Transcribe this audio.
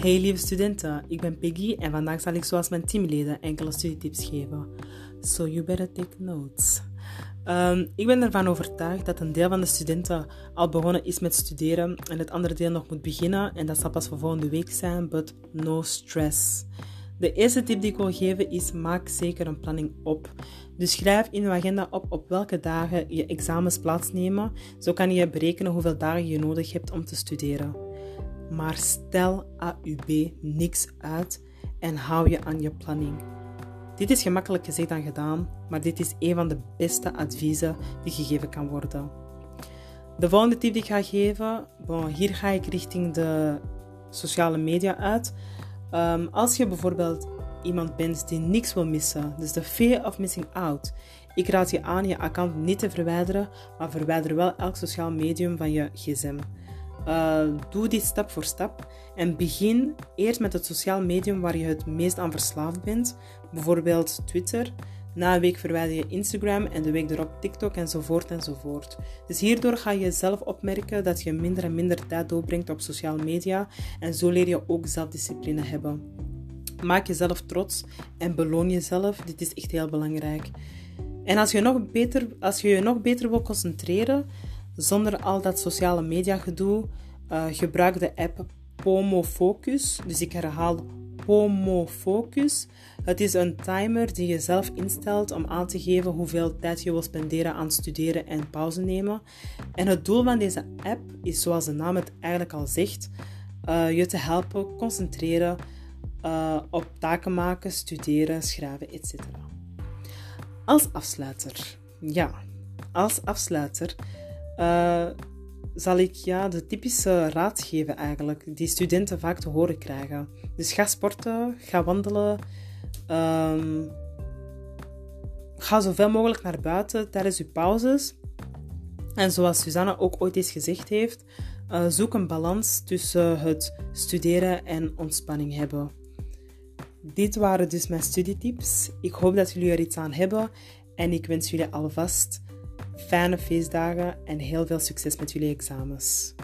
Hey lieve studenten, ik ben Peggy en vandaag zal ik zoals mijn teamleden enkele studietips geven. So you better take notes. Um, ik ben ervan overtuigd dat een deel van de studenten al begonnen is met studeren en het andere deel nog moet beginnen en dat zal pas voor volgende week zijn, but no stress. De eerste tip die ik wil geven is maak zeker een planning op. Dus schrijf in je agenda op op welke dagen je examens plaatsnemen. Zo kan je berekenen hoeveel dagen je nodig hebt om te studeren maar stel AUB niks uit en hou je aan je planning. Dit is gemakkelijk gezegd dan gedaan, maar dit is een van de beste adviezen die gegeven kan worden. De volgende tip die ik ga geven, bon, hier ga ik richting de sociale media uit. Um, als je bijvoorbeeld iemand bent die niks wil missen, dus de fear of missing out. Ik raad je aan je account niet te verwijderen, maar verwijder wel elk sociaal medium van je gsm. Uh, doe dit stap voor stap en begin eerst met het sociaal medium waar je het meest aan verslaafd bent, bijvoorbeeld Twitter. Na een week verwijder je Instagram en de week erop TikTok enzovoort enzovoort. Dus hierdoor ga je zelf opmerken dat je minder en minder tijd doorbrengt op sociale media en zo leer je ook zelfdiscipline hebben. Maak jezelf trots en beloon jezelf. Dit is echt heel belangrijk. En als je, nog beter, als je je nog beter wil concentreren, zonder al dat sociale media gedoe. Uh, gebruik de app Pomo Focus. Dus ik herhaal Pomo Focus. Het is een timer die je zelf instelt om aan te geven hoeveel tijd je wil spenderen aan studeren en pauze nemen. En het doel van deze app is, zoals de naam het eigenlijk al zegt, uh, je te helpen concentreren uh, op taken maken, studeren, schrijven, etc. Als afsluiter, ja, als afsluiter uh, zal ik ja, de typische raad geven eigenlijk, die studenten vaak te horen krijgen. Dus ga sporten, ga wandelen, um, ga zoveel mogelijk naar buiten tijdens je pauzes. En zoals Susanne ook ooit eens gezegd heeft, uh, zoek een balans tussen het studeren en ontspanning hebben. Dit waren dus mijn studietips. Ik hoop dat jullie er iets aan hebben en ik wens jullie alvast fijne feestdagen en heel veel succes met jullie examens.